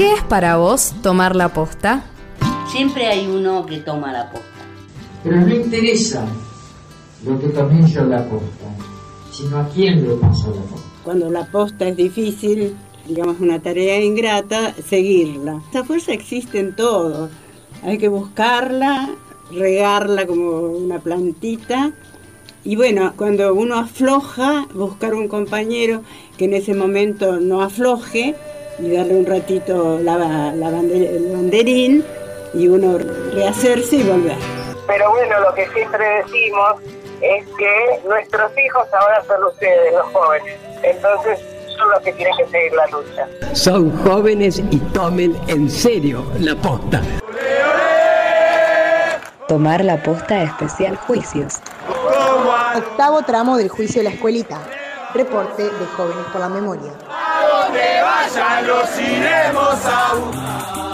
¿Qué es para vos tomar la posta? Siempre hay uno que toma la posta. Pero no interesa lo que tomé yo la posta, sino a quién le paso la posta. Cuando la posta es difícil, digamos una tarea ingrata, seguirla. Esa fuerza existe en todo. Hay que buscarla, regarla como una plantita. Y bueno, cuando uno afloja, buscar un compañero que en ese momento no afloje y darle un ratito la, la el banderín y uno rehacerse y volver. Pero bueno, lo que siempre decimos es que nuestros hijos ahora son ustedes, los jóvenes. Entonces son los que tienen que seguir la lucha. Son jóvenes y tomen en serio la posta. Tomar la posta especial juicios. Octavo tramo del juicio de la escuelita. Reporte de Jóvenes por la Memoria. Donde vayan los iremos a El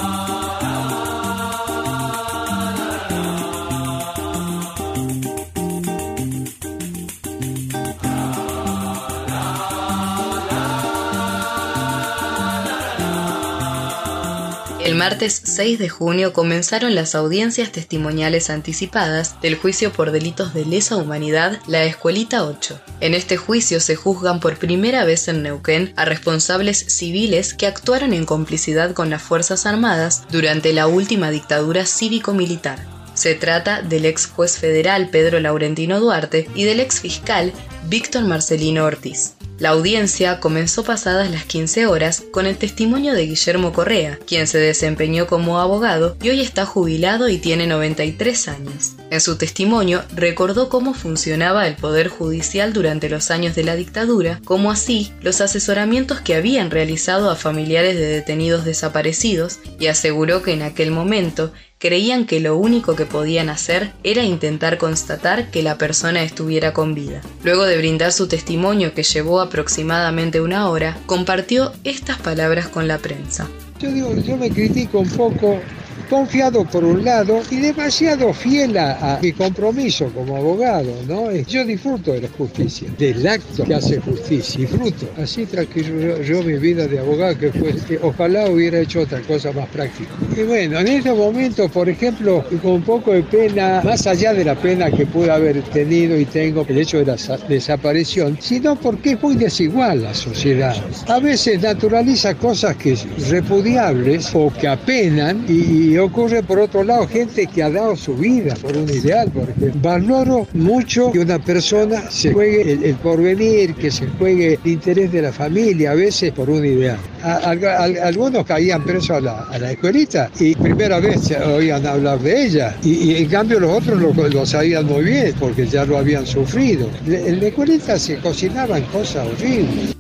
martes 6 de junio comenzaron las audiencias testimoniales anticipadas del juicio por delitos de lesa humanidad La Escuelita 8. En este juicio se juzgan por primera vez en Neuquén a responsables civiles que actuaron en complicidad con las Fuerzas Armadas durante la última dictadura cívico-militar. Se trata del ex juez federal Pedro Laurentino Duarte y del ex fiscal Víctor Marcelino Ortiz. La audiencia comenzó pasadas las 15 horas con el testimonio de Guillermo Correa, quien se desempeñó como abogado y hoy está jubilado y tiene 93 años. En su testimonio recordó cómo funcionaba el Poder Judicial durante los años de la dictadura, como así los asesoramientos que habían realizado a familiares de detenidos desaparecidos y aseguró que en aquel momento creían que lo único que podían hacer era intentar constatar que la persona estuviera con vida. Luego de brindar su testimonio que llevó aproximadamente una hora, compartió estas palabras con la prensa. Yo digo, yo me critico un poco confiado por un lado y demasiado fiel a, mi compromiso como abogado, ¿no? Yo disfruto de la justicia, del acto que hace justicia, disfruto. Así tranquilo yo, mi vida de abogado que fue, ojalá hubiera hecho otra cosa más práctica. Y bueno, en este momento, por ejemplo, con un poco de pena, más allá de la pena que pude haber tenido y tengo el hecho de la desaparición, sino porque es muy desigual la sociedad. A veces naturaliza cosas que repudiables o que apenan y ocurre por otro lado gente que ha dado su vida por un ideal, porque valoro mucho que una persona se juegue el, porvenir, que se juegue el interés de la familia, a veces por un ideal. algunos caían presos a la, escuelita y primera vez oían hablar de ella, y, en cambio los otros lo, sabían muy bien porque ya lo habían sufrido. En la escuelita se cocinaban cosas horribles.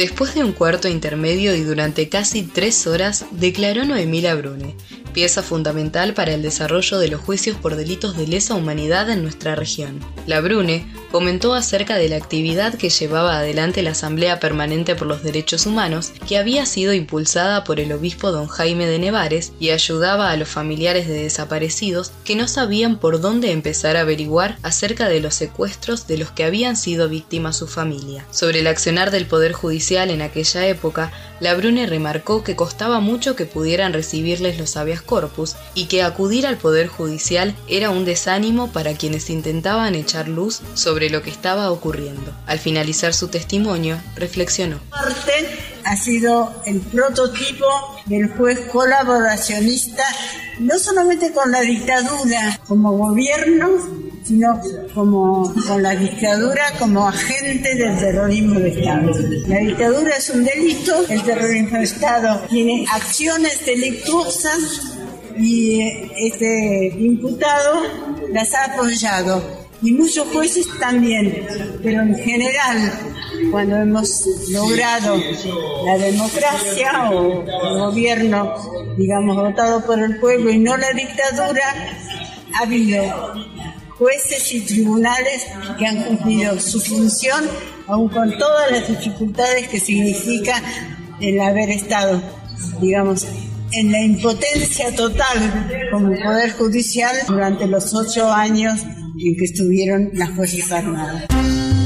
Después de un cuarto intermedio y durante casi tres horas, declaró Noemila Brune, pieza fundamental para el desarrollo de los juicios por delitos de lesa humanidad en nuestra región. La Brune comentó acerca de la actividad que llevaba adelante la Asamblea Permanente por los Derechos Humanos, que había sido impulsada por el obispo don Jaime de Nevares y ayudaba a los familiares de desaparecidos que no sabían por dónde empezar a averiguar acerca de los secuestros de los que habían sido víctimas su familia. Sobre el accionar del Poder Judicial en aquella época, la Brune remarcó que costaba mucho que pudieran recibirles los habeas corpus y que acudir al Poder Judicial era un desánimo para quienes intentaban echar luz sobre lo que estaba ocurriendo. Al finalizar su testimonio, reflexionó. Ha sido el prototipo del juez colaboracionista, no solamente con la dictadura como gobierno, sino como con la dictadura como agente del terrorismo de Estado. La dictadura es un delito, el terrorismo de Estado tiene acciones delictuosas y este imputado las ha apoyado. Y muchos jueces también, pero en general, cuando hemos logrado la democracia o el gobierno, digamos, votado por el pueblo y no la dictadura, ha habido jueces y tribunales que han cumplido su función, aun con todas las dificultades que significa el haber estado, digamos, en la impotencia total como Poder Judicial durante los ocho años en que estuvieron las Fuerzas Armadas.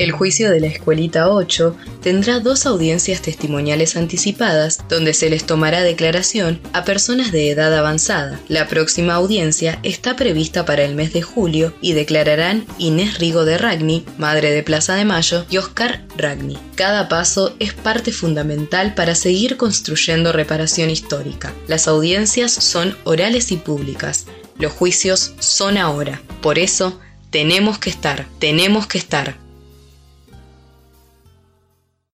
El juicio de la Escuelita 8 tendrá dos audiencias testimoniales anticipadas donde se les tomará declaración a personas de edad avanzada. La próxima audiencia está prevista para el mes de julio y declararán Inés Rigo de Ragni, madre de Plaza de Mayo, y Oscar Ragni. Cada paso es parte fundamental para seguir construyendo reparación histórica. Las audiencias son orales y públicas. Los juicios son ahora. Por eso, tenemos que estar, tenemos que estar.